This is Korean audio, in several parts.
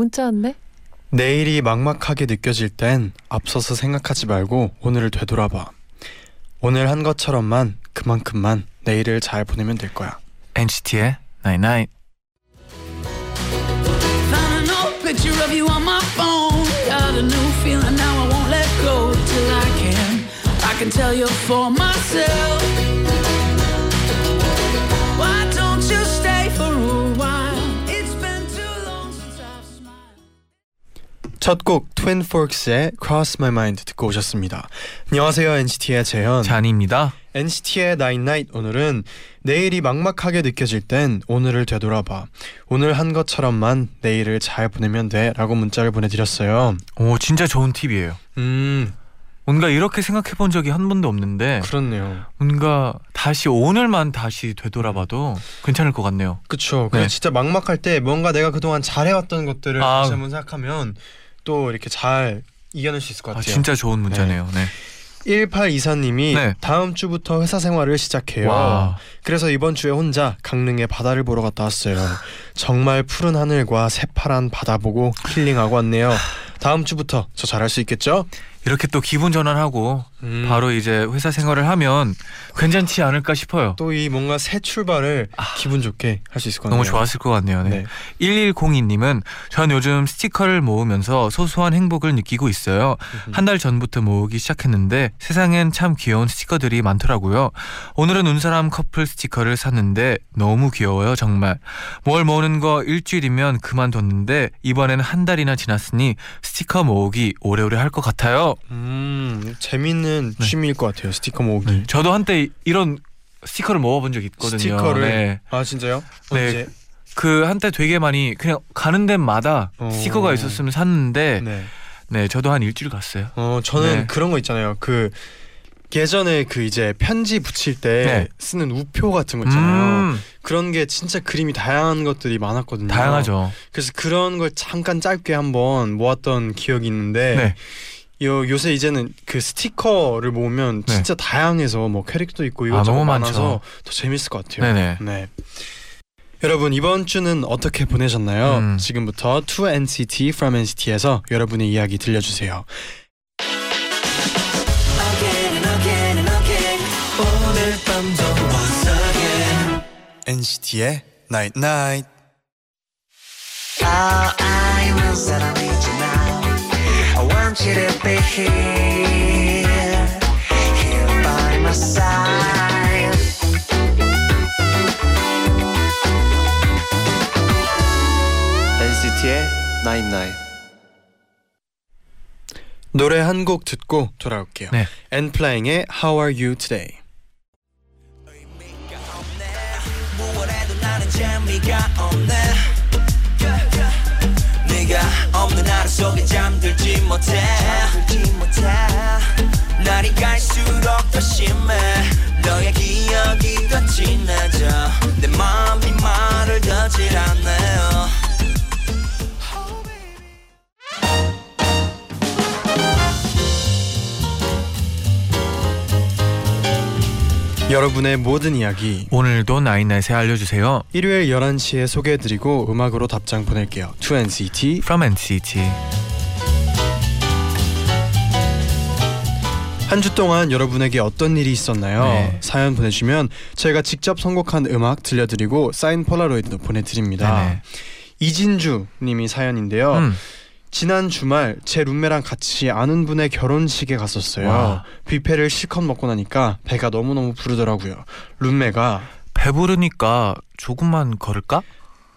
문자 왔네. 내일이 막막하게 느껴질 땐 앞서서 생각하지 말고 오늘을 되돌아봐. 오늘 한 것처럼만 그만큼만 내일을 잘 보내면 될 거야. NCT의 Night Night. Picture of you on my phone. Got a new feeling now. I won't let go till I can. I can tell you for myself. 첫곡 트윈 포크스의 Cross My Mind 듣고 오셨습니다. 안녕하세요 NCT의 재현. 잔입니다. NCT의 Night Night 오늘은 내일이 막막하게 느껴질 땐 오늘을 되돌아봐. 오늘 한 것처럼만 내일을 잘 보내면 돼라고 문자를 보내드렸어요. 오 진짜 좋은 팁이에요. 음 뭔가 이렇게 생각해 본 적이 한 번도 없는데 그렇네요. 뭔가 다시 오늘만 다시 되돌아봐도 괜찮을 것 같네요. 그쵸. 그 네. 진짜 막막할 때 뭔가 내가 그동안 잘해왔던 것들을 아. 다시 한번 생각하면 또 이렇게 잘 이겨낼 수 있을 것 아, 같아요. 진짜 좋은 문자네요. 네. 1824님이 네. 다음 주부터 회사 생활을 시작해요. 와. 그래서 이번 주에 혼자 강릉에 바다를 보러 갔다 왔어요. 정말 푸른 하늘과 새파란 바다 보고 힐링하고 왔네요. 다음 주부터 저 잘할 수 있겠죠? 이렇게 또 기분 전환하고 음. 바로 이제 회사 생활을 하면 괜찮지 않을까 싶어요. 또 이 뭔가 새 출발을 기분 좋게 할 수 있을 것 같네요. 너무 좋았을 것 같네요. 네. 네. 1102님은 전 요즘 스티커를 모으면서 소소한 행복을 느끼고 있어요. 한 달 전부터 모으기 시작했는데 세상엔 참 귀여운 스티커들이 많더라고요. 오늘은 눈사람 커플 스티커를 샀는데 너무 귀여워요, 정말. 뭘 모으는 거 일주일이면 그만뒀는데 이번에는 한 달이나 지났으니 스티커 모으기 오래오래 할 것 같아요. 음 재밌는 네. 취미일 것 같아요. 스티커 모으기. 저도 한때 이런 스티커를 모아본 적이 있거든요. 스티커를 네. 아 진짜요? 네. 언제? 그 한때 되게 많이 그냥 가는 데마다 어. 스티커가 있었으면 샀는데 네. 네 저도 한 일주일 갔어요. 어 저는 네. 그런 거 있잖아요. 그 예전에 그 이제 편지 붙일 때 네. 쓰는 우표 같은 거 있잖아요. 음, 그런 게 진짜 그림이 다양한 것들이 많았거든요. 다양하죠. 그래서 그런 걸 잠깐 짧게 한번 모았던 기억이 있는데 네. 요 요새 이제는 그 스티커를 모으면 네. 진짜 다양해서 뭐 캐릭터 있고 아, 이것저것 너무 많죠. 많아서 더 재밌을 것 같아요. 네네. 네. 여러분 이번 주는 어떻게 보내셨나요? 음. 지금부터 To NCT From NCT에서 여러분의 이야기 들려주세요. NCT의 Night Night. Want you to be here, here by my side. NCT의 Nine Nine. 노래 한 곡 듣고 돌아올게요. 네. 엔플라잉의 How Are You Today. 재미가 없네 없는 하루 속에 잠들지 못해. 날이 갈수록 더 심해. 너의 기억이 더 진해져. 내 마음이 말을 듣질 않네요 여러분의 모든 이야기 오늘도 나인나잇에 알려주세요. 일요일 11시에 소개해드리고 음악으로 답장 보낼게요. To NCT From NCT. 한 주 동안 여러분에게 어떤 일이 있었나요? 네. 사연 보내주면 저희가 직접 선곡한 음악 들려드리고 사인 폴라로이드도 보내드립니다. 네네. 이진주 님이 사연인데요. 음, 지난 주말 제 룸메랑 같이 아는 분의 결혼식에 갔었어요. 와. 뷔페를 실컷 먹고 나니까 배가 너무 너무 부르더라고요. 룸메가 배부르니까 조금만 걸을까?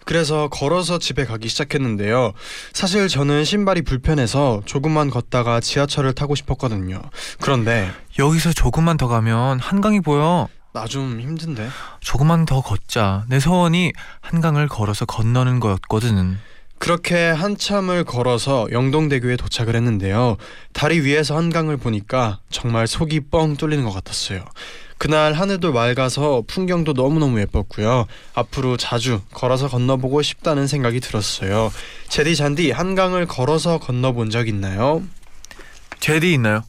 그래서 걸어서 집에 가기 시작했는데요. 사실 저는 신발이 불편해서 조금만 걷다가 지하철을 타고 싶었거든요. 그런데 여기서 조금만 더 가면 한강이 보여. 나 좀 힘든데. 조금만 더 걷자. 내 소원이 한강을 걸어서 건너는 거였거든. 그렇게 한참을 걸어서 영동대교에 도착을 했는데요. 다리 위에서 한강을 보니까 정말 속이 뻥 뚫리는 것 같았어요. 그날 하늘도 맑아서 풍경도 너무너무 예뻤고요. 앞으로 자주 걸어서 건너보고 싶다는 생각이 들었어요. 제디 잔디 한강을 걸어서 건너본 적 있나요? 제디 있나요?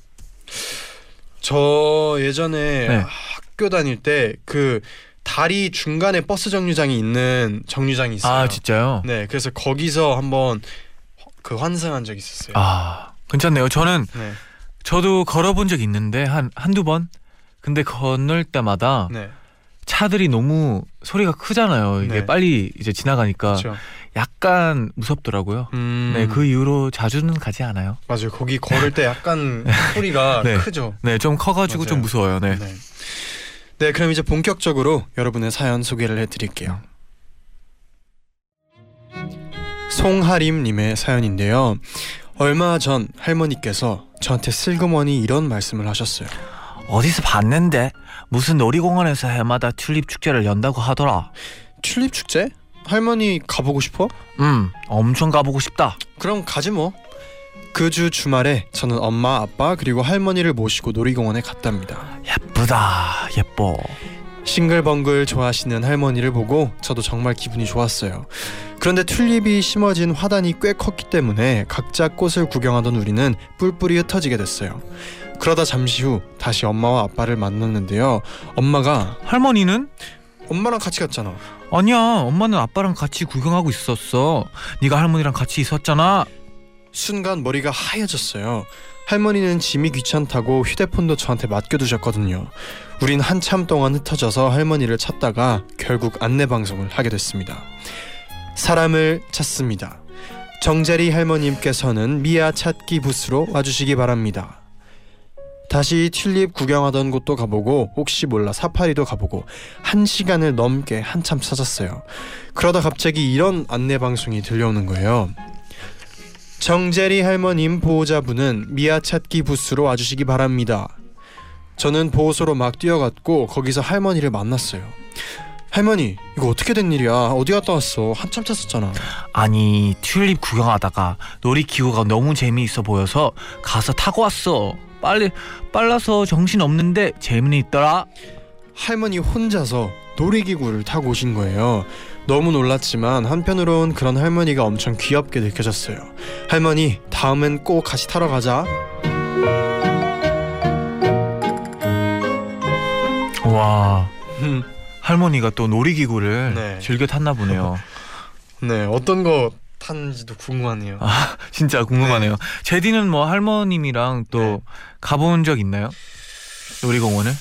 저 예전에 네. 학교 다닐 때 그 다리 중간에 버스 정류장이 있는 정류장이 있어요. 아 진짜요? 네, 그래서 거기서 한번 그 환승한 적 있었어요. 아 괜찮네요. 저는 네, 저도 걸어본 적 있는데 한 한두 번. 근데 건널 때마다 네, 차들이 너무 소리가 크잖아요. 이게 네. 빨리 이제 지나가니까 그렇죠. 약간 무섭더라고요. 음, 네, 그 이후로 자주는 가지 않아요. 맞아요. 거기 걸을 때 약간 소리가 네. 크죠. 네, 좀 커가지고 맞아요. 좀 무서워요. 네. 네. 네, 그럼 이제 본격적으로 여러분의 사연 소개를 해드릴게요. 송하림님의 사연인데요. 얼마 전 할머니께서 저한테 슬그머니 이런 말씀을 하셨어요. 어디서 봤는데 무슨 놀이공원에서 해마다 튤립 축제를 연다고 하더라. 튤립 축제? 할머니 가보고 싶어? 음, 엄청 가보고 싶다. 그럼 가지 뭐. 그 주 주말에 저는 엄마, 아빠 그리고 할머니를 모시고 놀이공원에 갔답니다. 예쁘다, 예뻐. 싱글벙글 좋아하시는 할머니를 보고 저도 정말 기분이 좋았어요. 그런데 튤립이 심어진 화단이 꽤 컸기 때문에 각자 꽃을 구경하던 우리는 뿔뿔이 흩어지게 됐어요. 그러다 잠시 후 다시 엄마와 아빠를 만났는데요. 엄마가 할머니는? 엄마랑 같이 갔잖아. 아니야, 엄마는 아빠랑 같이 구경하고 있었어. 네가 할머니랑 같이 있었잖아. 순간 머리가 하얘졌어요. 할머니는 짐이 귀찮다고 휴대폰도 저한테 맡겨두셨거든요. 우린 한참 동안 흩어져서 할머니를 찾다가 결국 안내 방송을 하게 됐습니다. 사람을 찾습니다. 정재리 할머님께서는 미아 찾기 부스로 와주시기 바랍니다. 다시 튤립 구경하던 곳도 가보고 혹시 몰라 사파리도 가보고 한 시간을 넘게 한참 찾았어요. 그러다 갑자기 이런 안내 방송이 들려오는 거예요. 정재리 할머님 보호자분은 미아 찾기 부스로 와주시기 바랍니다. 저는 보호소로 막 뛰어갔고 거기서 할머니를 만났어요. 할머니 이거 어떻게 된 일이야? 어디 갔다 왔어? 한참 찾았잖아. 아니, 튤립 구경하다가 놀이기구가 너무 재미있어 보여서 가서 타고 왔어. 빨리, 빨라서 정신 없는데 재미는 있더라. 할머니 혼자서 놀이기구를 타고 오신 거예요. 너무 놀랐지만 한편으론 그런 할머니가 엄청 귀엽게 느껴졌어요. 할머니 다음엔 꼭 같이 타러 가자. 와, 할머니가 또 놀이기구를 네. 즐겨 탔나 보네요. 네 어떤 거 탔는지도 궁금하네요. 아, 진짜 궁금하네요. 제디는 뭐 할머님이랑 또 네. 가본 적 있나요? 놀이공원을?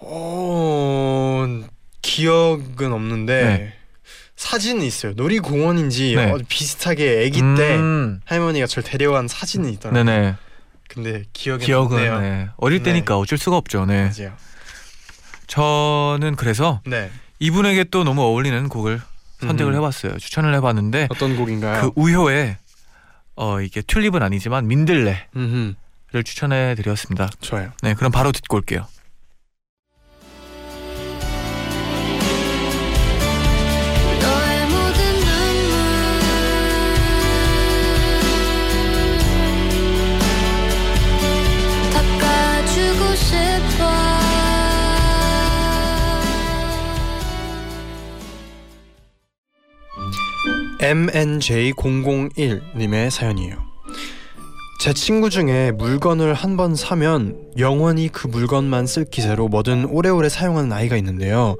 어 기억은 없는데 네. 사진은 있어요. 놀이공원인지 네. 어, 비슷하게 아기 때 음, 할머니가 저를 데려간 사진은 있더라고요. 네네. 근데 기억이 기억은. 네. 어릴 네. 때니까 어쩔 수가 없죠. 네. 맞아요. 저는 그래서 네. 이분에게 또 너무 어울리는 곡을 선택을 음. 해봤어요. 추천을 해봤는데 어떤 곡인가요? 그 우효의 어 이게 튤립은 아니지만 민들레를. 추천해드렸습니다. 좋아요. 네, 그럼 바로 듣고 올게요. MNJ001님의 사연이에요. 제 친구 중에 물건을 한 번 사면 영원히 그 물건만 쓸 기세로 뭐든 오래오래 사용하는 아이가 있는데요.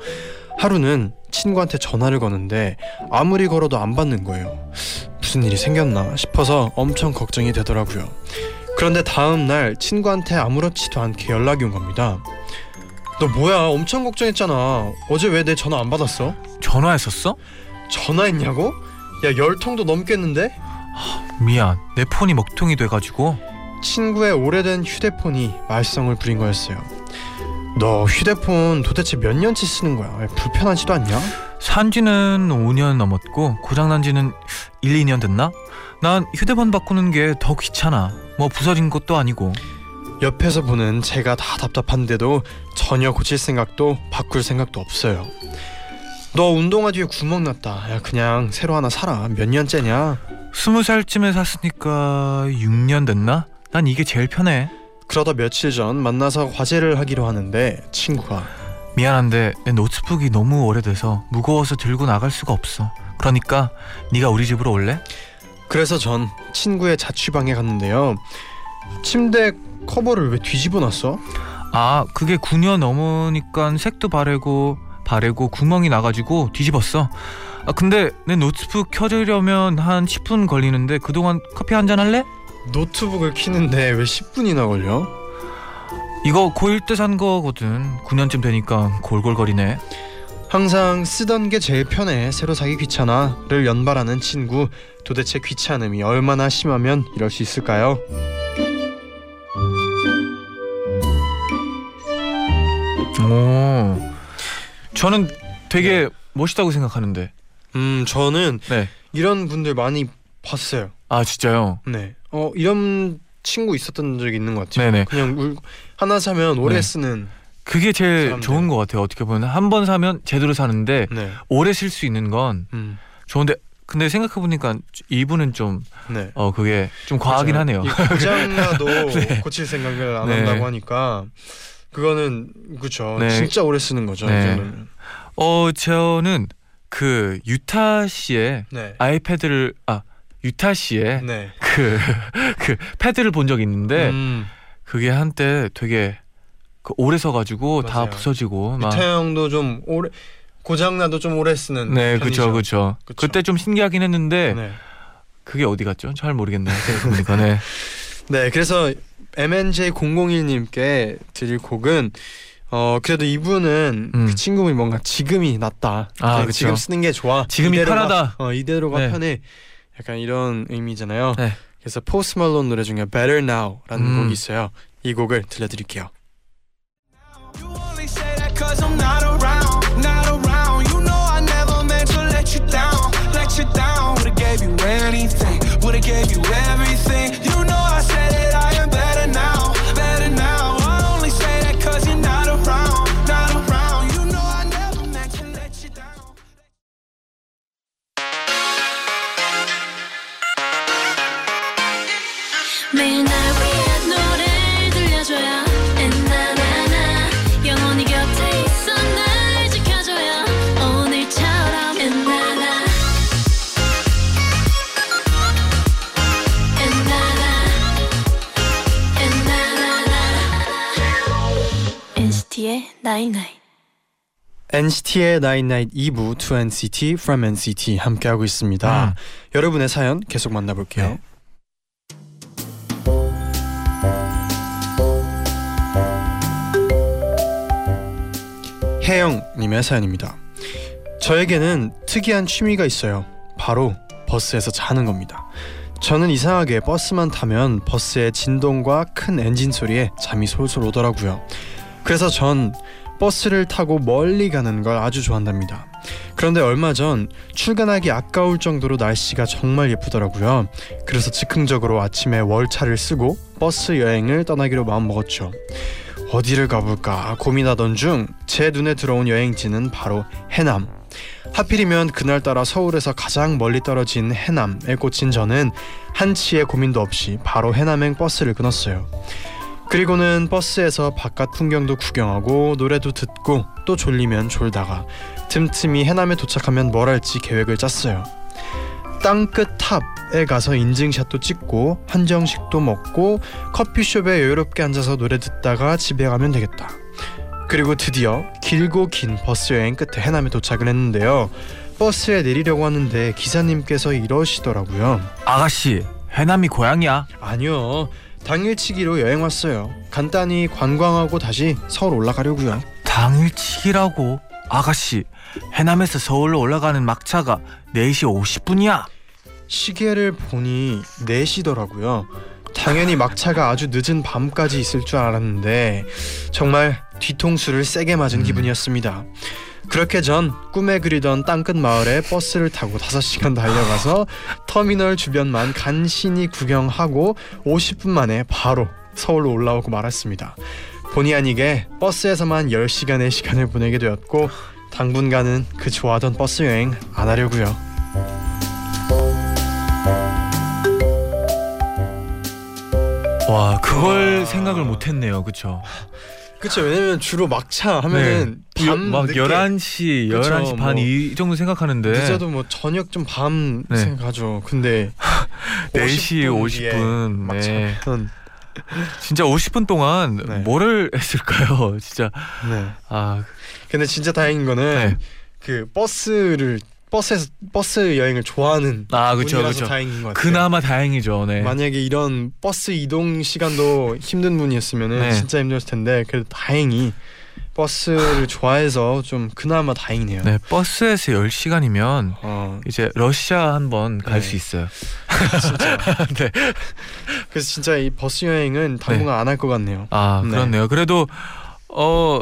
하루는 친구한테 전화를 거는데 아무리 걸어도 안 받는 거예요. 무슨 일이 생겼나 싶어서 엄청 걱정이 되더라고요. 그런데 다음 날 친구한테 아무렇지도 않게 연락이 온 겁니다. 너 뭐야? 엄청 걱정했잖아. 어제 왜 내 전화 안 받았어? 전화했었어? 전화했냐고? 야 열 통도 넘겠는데? 미안, 내 폰이 먹통이 돼가지고 친구의 오래된 휴대폰이 말썽을 부린 거였어요. 너 휴대폰 도대체 몇 년치 쓰는 거야? 왜 불편하지도 않냐? 산지는 5년 넘었고 고장난지는 1, 2년 됐나? 난 휴대폰 바꾸는 게 더 귀찮아. 뭐 부서진 것도 아니고. 옆에서 보는 제가 다 답답한데도 전혀 고칠 생각도 바꿀 생각도 없어요. 너 운동화 뒤에 구멍 났다. 야 그냥 새로 하나 사라. 몇 년째냐? 스무 살쯤에 샀으니까 6년 됐나? 난 이게 제일 편해. 그러다 며칠 전 만나서 과제를 하기로 하는데 친구가 미안한데 내 노트북이 너무 오래돼서 무거워서 들고 나갈 수가 없어. 그러니까 네가 우리 집으로 올래? 그래서 전 친구의 자취방에 갔는데요. 침대 커버를 왜 뒤집어 놨어? 아 그게 9년 넘으니까 색도 바래고 바래고 구멍이 나가지고 뒤집었어. 아 근데 내 노트북 켜주려면 한 10분 걸리는데 그동안 커피 한 잔 할래? 노트북을 키는데 왜 10분이나 걸려? 이거 고1 때 산 거거든. 9년쯤 되니까 골골거리네. 항상 쓰던 게 제일 편해 새로 사기 귀찮아를 연발하는 친구 도대체 귀찮음이 얼마나 심하면 이럴 수 있을까요? 오. 저는 되게 멋있다고 생각하는데. 음 저는 네. 이런 분들 많이 봤어요. 아 진짜요? 네. 어 이런 친구 있었던 적이 있는 것 같아요. 네네. 그냥 울, 하나 사면 오래 네. 쓰는. 그게 제일 사람들. 좋은 것 같아요. 어떻게 보면 한 번 사면 제대로 사는데 네. 오래 쓸 수 있는 건 음. 좋은데 근데 생각해 보니까 이분은 좀어 네. 그게 좀 과하긴 맞아요. 하네요. 이 고장나도 네. 고칠 생각을 안 네. 한다고 하니까 그거는 그렇죠. 네. 진짜 오래 쓰는 거죠. 네. 어 저는 그 유타 씨의 네. 아이패드를 아 유타 씨의 네. 그 그 패드를 본 적이 있는데 음, 그게 한때 되게 그 오래 서가지고 다 맞아요. 부서지고 막 유타 형도 좀 오래 고장나도 좀 오래 쓰는 네. 그렇죠, 그렇죠. 그쵸. 그때 좀 신기하긴 했는데 네. 그게 어디 갔죠? 잘 모르겠네요. 생각해보니까 네. 네, 그래서 MNJ001님께 드릴 곡은 어 그래도 이분은 음. 그 친구분이 뭔가 지금이 낫다. 아, 그쵸. 지금 쓰는 게 좋아. 지금이 이대로가- 편하다. 어 이대로가 네. 편해. 약간 이런 의미잖아요. 네. 그래서 포스트 말론 노래 중에 Better Now라는 음. 곡이 있어요. 이 곡을 들려드릴게요. You NCT의 Night 2부 To NCT From NCT 함께하고 있습니다. 음. 여러분의 사연 계속 만나볼게요. 네. 혜영님의 사연입니다. 저에게는 특이한 취미가 있어요. 바로 버스에서 자는 겁니다. 저는 이상하게 버스만 타면 버스의 진동과 큰 엔진 소리에 잠이 솔솔 오더라고요. 그래서 전 버스를 타고 멀리 가는 걸 아주 좋아한답니다. 그런데 얼마 전 출근하기 아까울 정도로 날씨가 정말 예쁘더라고요. 그래서 즉흥적으로 아침에 월차를 쓰고 버스 여행을 떠나기로 마음먹었죠. 어디를 가볼까 고민하던 중 제 눈에 들어온 여행지는 바로 해남. 하필이면 그날따라 서울에서 가장 멀리 떨어진 해남에 꽂힌 저는 한치의 고민도 없이 바로 해남행 버스를 끊었어요. 그리고는 버스에서 바깥 풍경도 구경하고 노래도 듣고 또 졸리면 졸다가 틈틈이 해남에 도착하면 뭘 할지 계획을 짰어요. 땅끝 탑에 가서 인증샷도 찍고 한정식도 먹고 커피숍에 여유롭게 앉아서 노래 듣다가 집에 가면 되겠다. 그리고 드디어 길고 긴 버스 여행 끝에 해남에 도착을 했는데요. 버스에 내리려고 하는데 기사님께서 이러시더라고요. 아가씨 해남이 고향이야. 아니요. 당일치기로 여행 왔어요. 간단히 관광하고 다시 서울 올라가려고요. 당일치기라고 아가씨 해남에서 서울로 올라가는 막차가 4시 50분이야. 시계를 보니 4시더라고요. 당연히 막차가 아주 늦은 밤까지 있을 줄 알았는데 정말 뒤통수를 세게 맞은 음. 기분이었습니다. 그렇게 전 꿈에 그리던 땅끝 마을에 버스를 타고 5시간 달려가서 터미널 주변만 간신히 구경하고 50분 만에 바로 서울로 올라오고 말았습니다. 본의 아니게 버스에서만 10시간의 시간을 보내게 되었고 당분간은 그 좋아하던 버스 여행 안 하려고요. 와 그걸 생각을 못했네요, 그렇죠? 그쵸 왜냐면 주로 막차 하면은 밤막 늦게 11시, 그쵸, 11시 반뭐이 정도 생각하는데 늦어도 뭐 저녁 좀 밤 네. 생각하죠. 근데 4시 50분 뒤에 50분. 네. 진짜 50분 동안 네. 뭐를 했을까요? 진짜 네. 아, 근데 진짜 다행인 거는 네. 그 버스를 버스에서 버스 여행을 좋아하는 아 그렇죠, 그렇죠. 다행인 것 같아요. 그나마 다행이죠. 네. 만약에 이런 버스 이동 시간도 힘든 분이었으면은 네. 진짜 힘들었을 텐데 그래도 다행히 버스를 좋아해서 좀 그나마 다행이네요. 네, 버스에서 10시간이면 어, 이제 러시아 한번 갈 네. 수 있어요. 진짜. 네. 그래서 진짜 이 버스 여행은 당분간 안할 것 같네요. 아, 네. 그렇네요. 그래도 어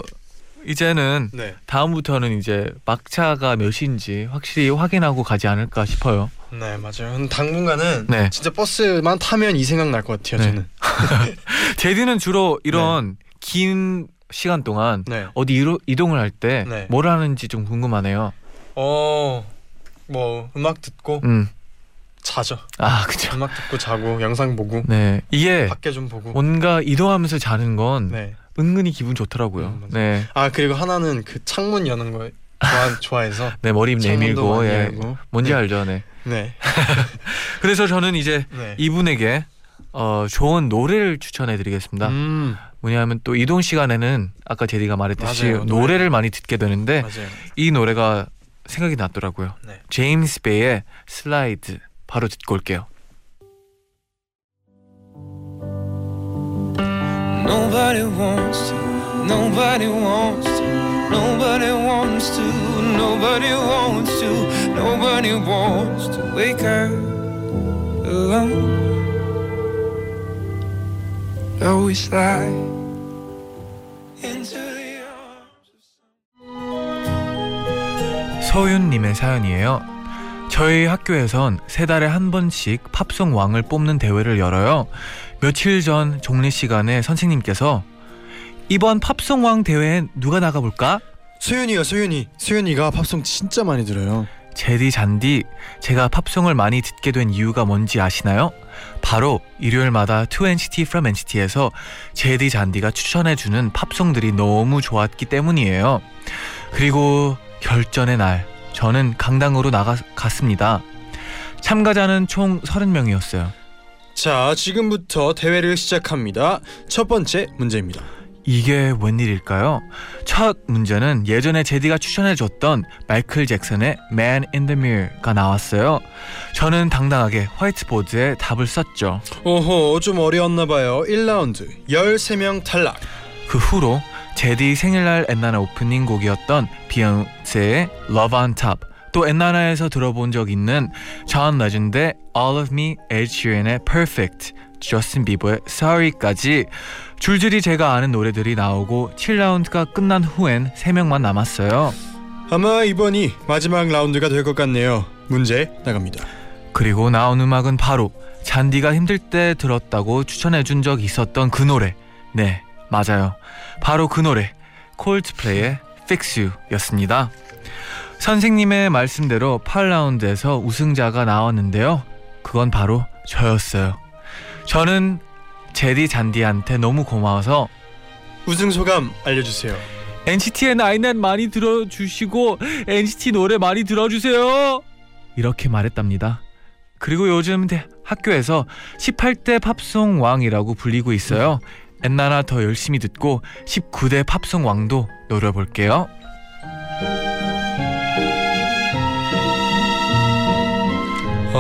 이제는 네. 다음부터는 이제 막차가 몇인지 확실히 확인하고 가지 않을까 싶어요. 네 맞아요. 당분간은 네. 진짜 버스만 타면 이 생각 날 것 같아요. 네. 저는. 제디는 주로 이런 긴 시간 동안 네. 어디 이로, 이동을 할때 네. 뭘 하는지 좀 궁금하네요. 어뭐 음악 듣고 음. 자죠. 아, 그죠. 음악 듣고 자고 영상 보고 네. 이게 밖에 좀 보고. 뭔가 이동하면서 자는 건 네. 은근히 기분 좋더라고요. 음. 네. 아 그리고 하나는 그 창문 여는 거 좋아 좋아해서 네, 머리 창문도 내밀고 많이 예. 열고. 뭔지 네. 알죠, 네. 네. 그래서 저는 이제 네. 이분에게 어, 좋은 노래를 추천해 드리겠습니다. 음 왜냐하면 또 이동 시간에는 아까 제디가 말했듯이 맞아요, 노래. 노래를 많이 듣게 되는데 맞아요. 이 노래가 생각이 났더라고요. 네. 제임스 베이의 슬라이드 바로 듣고 올게요. Nobody wants to, nobody wants to, nobody wants to, nobody wants to, nobody wants to wake up alone. Though we slide into the arms 서윤님의 사연이에요. 저희 학교에선 세 달에 한 번씩 팝송 왕을 뽑는 대회를 열어요. 며칠 전 종례 시간에 선생님께서 이번 팝송 왕 대회엔 누가 나가볼까? 수윤이요 수윤이 수윤이가 팝송 진짜 많이 들어요. 제디 잔디 제가 팝송을 많이 듣게 된 이유가 뭔지 아시나요? 바로 일요일마다 2NCT from NCT에서 제디 잔디가 추천해주는 팝송들이 너무 좋았기 때문이에요. 그리고 결전의 날 저는 강당으로 나갔습니다. 참가자는 총 30명이었어요. 자 지금부터 대회를 시작합니다. 첫 번째 문제입니다. 이게 웬일일까요? 첫 문제는 예전에 제디가 추천해줬던 마이클 잭슨의 Man in the Mirror가 나왔어요. 저는 당당하게 화이트보드에 답을 썼죠. 오호 좀 어려웠나 봐요. 1라운드 13명 탈락. 그 후로 제디 생일날 엔나나 오프닝 곡이었던 비욘세의 Love on Top 또 엔나나에서 들어본 적 있는 존 레전드의 All of Me, Ed Sheeran의 Perfect, 저스틴 비버의 Sorry까지 줄줄이 제가 아는 노래들이 나오고 7라운드가 끝난 후엔 3명만 남았어요. 아마 이번이 마지막 라운드가 될 것 같네요. 문제 나갑니다. 그리고 나온 음악은 바로 잔디가 힘들 때 들었다고 추천해 준 적 있었던 그 노래. 네, 맞아요. 바로 그 노래. 콜드플레이의 Fix You였습니다. 선생님의 말씀대로 8라운드에서 우승자가 나왔는데요. 그건 바로 저였어요. 저는 제디 잔디한테 너무 고마워서 우승 소감 알려주세요. NCT의 나인난 많이 들어주시고 NCT 노래 많이 들어주세요. 이렇게 말했답니다. 그리고 요즘 대- 학교에서 18대 팝송 왕이라고 불리고 있어요. 엔나나 더 열심히 듣고 19대 팝송 왕도 노려볼게요.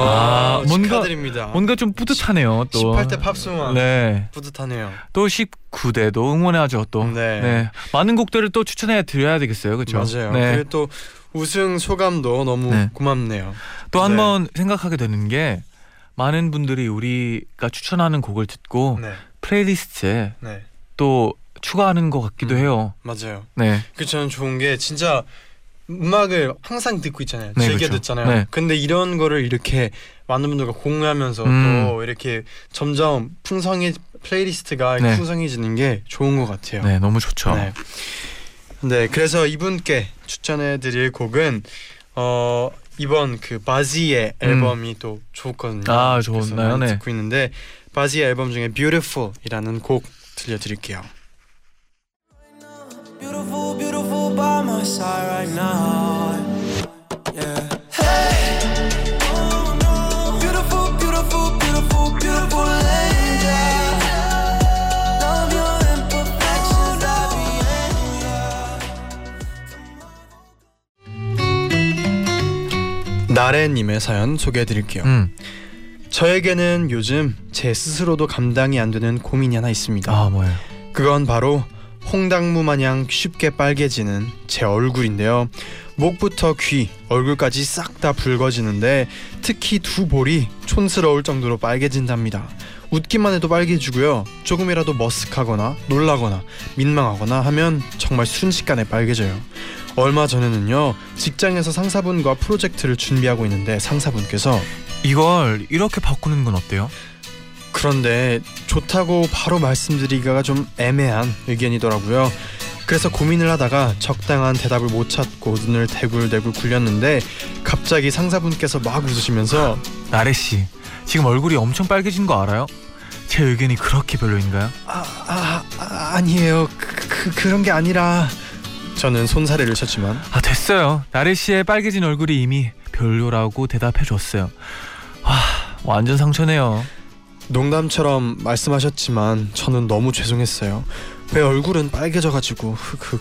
아, 뭔가- 축하드립니다. 뭔가 좀 뿌듯하네요. 또 18대 팝송왕 네. 뿌듯하네요. 또 19대도 응원해야죠. 또 네. 네. 많은 곡들을 또 추천해 드려야 되겠어요. 그렇죠? 맞아요. 네. 그리고 또 우승 소감도 너무 네. 고맙네요. 또 네. 한번 생각하게 되는 게 많은 분들이 우리가 추천하는 곡을 듣고 네, playlist에 네, 또 추가하는 것 같기도 음. 해요. 맞아요. 네, 그 저는 좋은 게 진짜 음악을 항상 듣고 있잖아요. 네, 즐겨 그쵸. 듣잖아요. 네. 근데 이런 거를 이렇게 많은 분들과 공유하면서 음. 또 이렇게 점점 풍성해 playlist가 네. 풍성해지는 게 좋은 것 같아요. 네, 너무 좋죠. 네. 네, 그래서 이분께 추천해드릴 곡은 어 이번 그 바지의 음. 앨범이 또 좋거든요. 아, 좋나요? 네. 듣고 있는데 바지의 앨범 중에 Beautiful이라는 곡 들려드릴게요. Beautiful, beautiful by my side right now. Yeah. Hey. Oh, no. Beautiful, beautiful, beautiful, beautiful angel. Love your imperfections, I 나래님의 사연 소개해드릴게요. 음. 저에게는 요즘 제 스스로도 감당이 안 되는 고민이 하나 있습니다. 아 뭐예요? 그건 바로 홍당무 마냥 쉽게 빨개지는 제 얼굴인데요. 목부터 귀, 얼굴까지 싹 다 붉어지는데 특히 두 볼이 촌스러울 정도로 빨개진답니다. 웃기만 해도 빨개지고요. 조금이라도 머쓱하거나 놀라거나 민망하거나 하면 정말 순식간에 빨개져요. 얼마 전에는요. 직장에서 상사분과 프로젝트를 준비하고 있는데 상사분께서 이걸 이렇게 바꾸는 건 어때요? 그런데 좋다고 바로 말씀드리기가 좀 애매한 의견이더라고요. 그래서 고민을 하다가 적당한 대답을 못 찾고 눈을 대굴대굴 굴렸는데 갑자기 상사분께서 막 웃으시면서 나래 씨 지금 얼굴이 엄청 빨개진 거 알아요? 제 의견이 그렇게 별로인가요? 아, 아, 아 아니에요 그, 그, 그 런 게 아니라 저는 손사래를 쳤지만 아 됐어요. 나래 씨의 빨개진 얼굴이 이미 별로라고 대답해 줬어요. 와 완전 상처네요. 농담처럼 말씀하셨지만 저는 너무 죄송했어요. 왜 얼굴은 빨개져가지고 흑흑.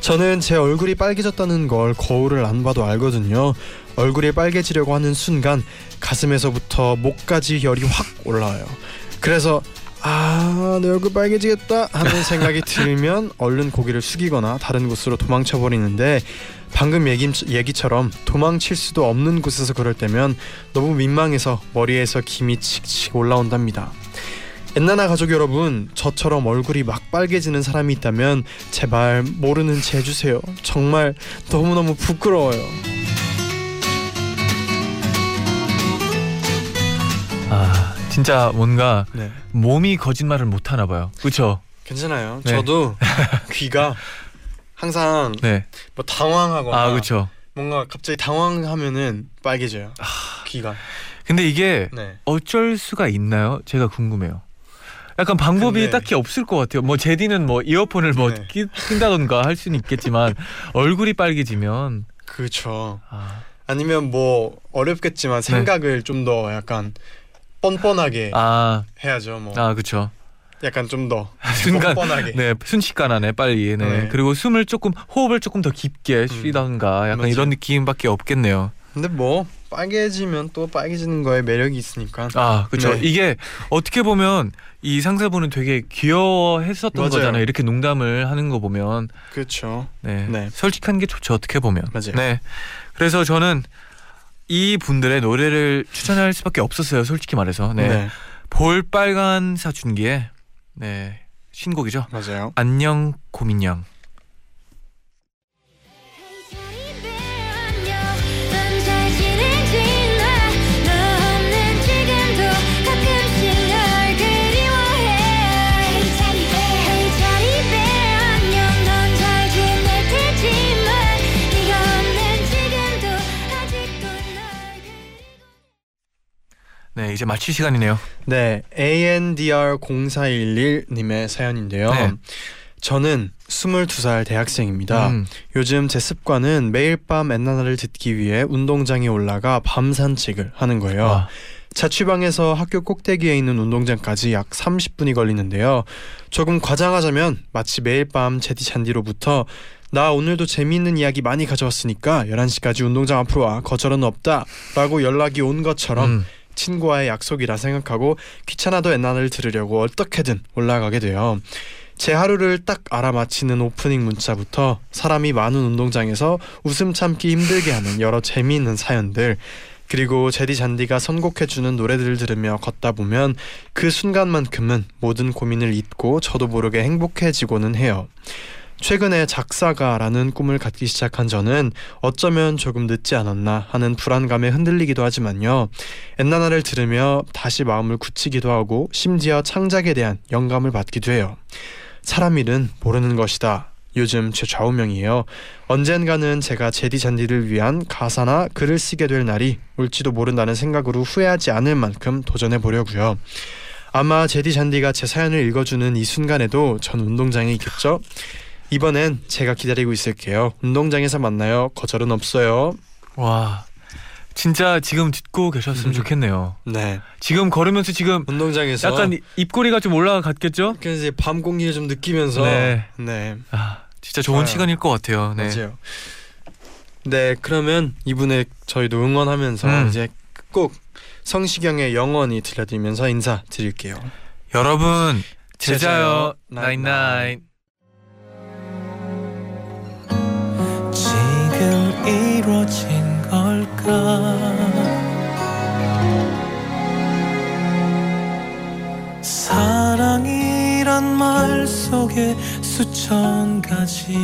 저는 제 얼굴이 빨개졌다는 걸 거울을 안 봐도 알거든요. 얼굴이 빨개지려고 하는 순간 가슴에서부터 목까지 열이 확 올라와요. 그래서 아, 내 얼굴 빨개지겠다 하는 생각이 들면 얼른 고개를 숙이거나 다른 곳으로 도망쳐 버리는데 방금 얘기, 얘기처럼 도망칠 수도 없는 곳에서 그럴 때면 너무 민망해서 머리에서 김이 칙칙 올라온답니다. 엔나나 가족 여러분, 저처럼 얼굴이 막 빨개지는 사람이 있다면 제발 모르는 체 해주세요. 정말 너무너무 부끄러워요. 아 진짜 뭔가 네, 몸이 거짓말을 못 하나 봐요. 그렇죠? 괜찮아요. 네. 저도 귀가 항상 네. 뭐 당황하거나 아 그렇죠. 뭔가 갑자기 당황하면은 빨개져요. 귀가. 근데 이게 네. 어쩔 수가 있나요? 제가 궁금해요. 약간 방법이 근데- 딱히 없을 것 같아요. 뭐 제디는 뭐 이어폰을 뭐 네. 끼, 낀다던가 할 수는 있겠지만 얼굴이 빨개지면 그렇죠. 아, 아니면 뭐 어렵겠지만 생각을 좀 더 약간 뻔뻔하게 네. 아, 해야죠. 뭐 아 그렇죠. 약간 좀 더 순간 뻔뻔하게. 네 순식간하네 빨리 네. 네. 그리고 숨을 조금 호흡을 조금 더 깊게 쉬던가 약간 맞아요. 이런 느낌밖에 없겠네요. 근데 뭐 빨개지면 또 빨개지는 거에 매력이 있으니까. 아 그렇죠. 네. 이게 어떻게 보면 이 상사분은 되게 귀여워했었던 맞아요. 거잖아요. 이렇게 농담을 하는 거 보면 그렇죠. 네. 네. 솔직한 게 좋죠. 어떻게 보면. 맞아요. 네. 그래서 저는 이 분들의 노래를 추천할 수밖에 없었어요. 솔직히 말해서. 네. 네. 볼빨간 사춘기의 네 신곡이죠. 맞아요. 안녕 고민양. 이제 마칠 시간이네요. 네, ANDR 0411 님의 사연인데요. 네. 저는 22살 대학생입니다. 음, 요즘 제 습관은 매일 밤 엔나나를 듣기 위해 운동장에 올라가 밤 산책을 하는 거예요. 아, 자취방에서 학교 꼭대기에 있는 운동장까지 약 30분이 걸리는데요. 조금 과장하자면 마치 매일 밤 제디 잔디로부터 나 오늘도 재미있는 이야기 많이 가져왔으니까 11시까지 운동장 앞으로 와 거절은 없다 라고 연락이 온 것처럼 음, 친구와의 약속이라 생각하고 귀찮아도 엔나나를 들으려고 어떻게든 올라가게 돼요. 제 하루를 딱 알아맞히는 오프닝 문자부터 사람이 많은 운동장에서 웃음 참기 힘들게 하는 여러 재미있는 사연들 그리고 제디 잔디가 선곡해주는 노래들을 들으며 걷다 보면 그 순간만큼은 모든 고민을 잊고 저도 모르게 행복해지고는 해요. 최근에 작사가라는 꿈을 갖기 시작한 저는 어쩌면 조금 늦지 않았나 하는 불안감에 흔들리기도 하지만요. 엔나나를 들으며 다시 마음을 굳히기도 하고 심지어 창작에 대한 영감을 받기도 해요. 사람 일은 모르는 것이다. 요즘 제 좌우명이에요. 언젠가는 제가 제디 잔디를 위한 가사나 글을 쓰게 될 날이 올지도 모른다는 생각으로 후회하지 않을 만큼 도전해 보려고요. 아마 제디 잔디가 제 사연을 읽어주는 이 순간에도 전 운동장에 있겠죠? 이번엔 제가 기다리고 있을게요. 운동장에서 만나요. 거절은 없어요. 와 진짜 지금 듣고 계셨으면 음. 좋겠네요. 네. 지금 걸으면서 지금 운동장에서 약간 이- 입꼬리가 좀 올라갔겠죠? 그래서 이제 밤 공기를 좀 느끼면서 네. 네. 아 진짜 좋은 좋아요. 시간일 것 같아요. 네. 맞아요. 네, 그러면 이분의 저희도 응원하면서 음. 이제 꼭 성시경의 영원히 들려드리면서 인사드릴게요. 여러분 제자요 나인나인. 이루어진 걸까? 사랑이란 말 속에 수천 가지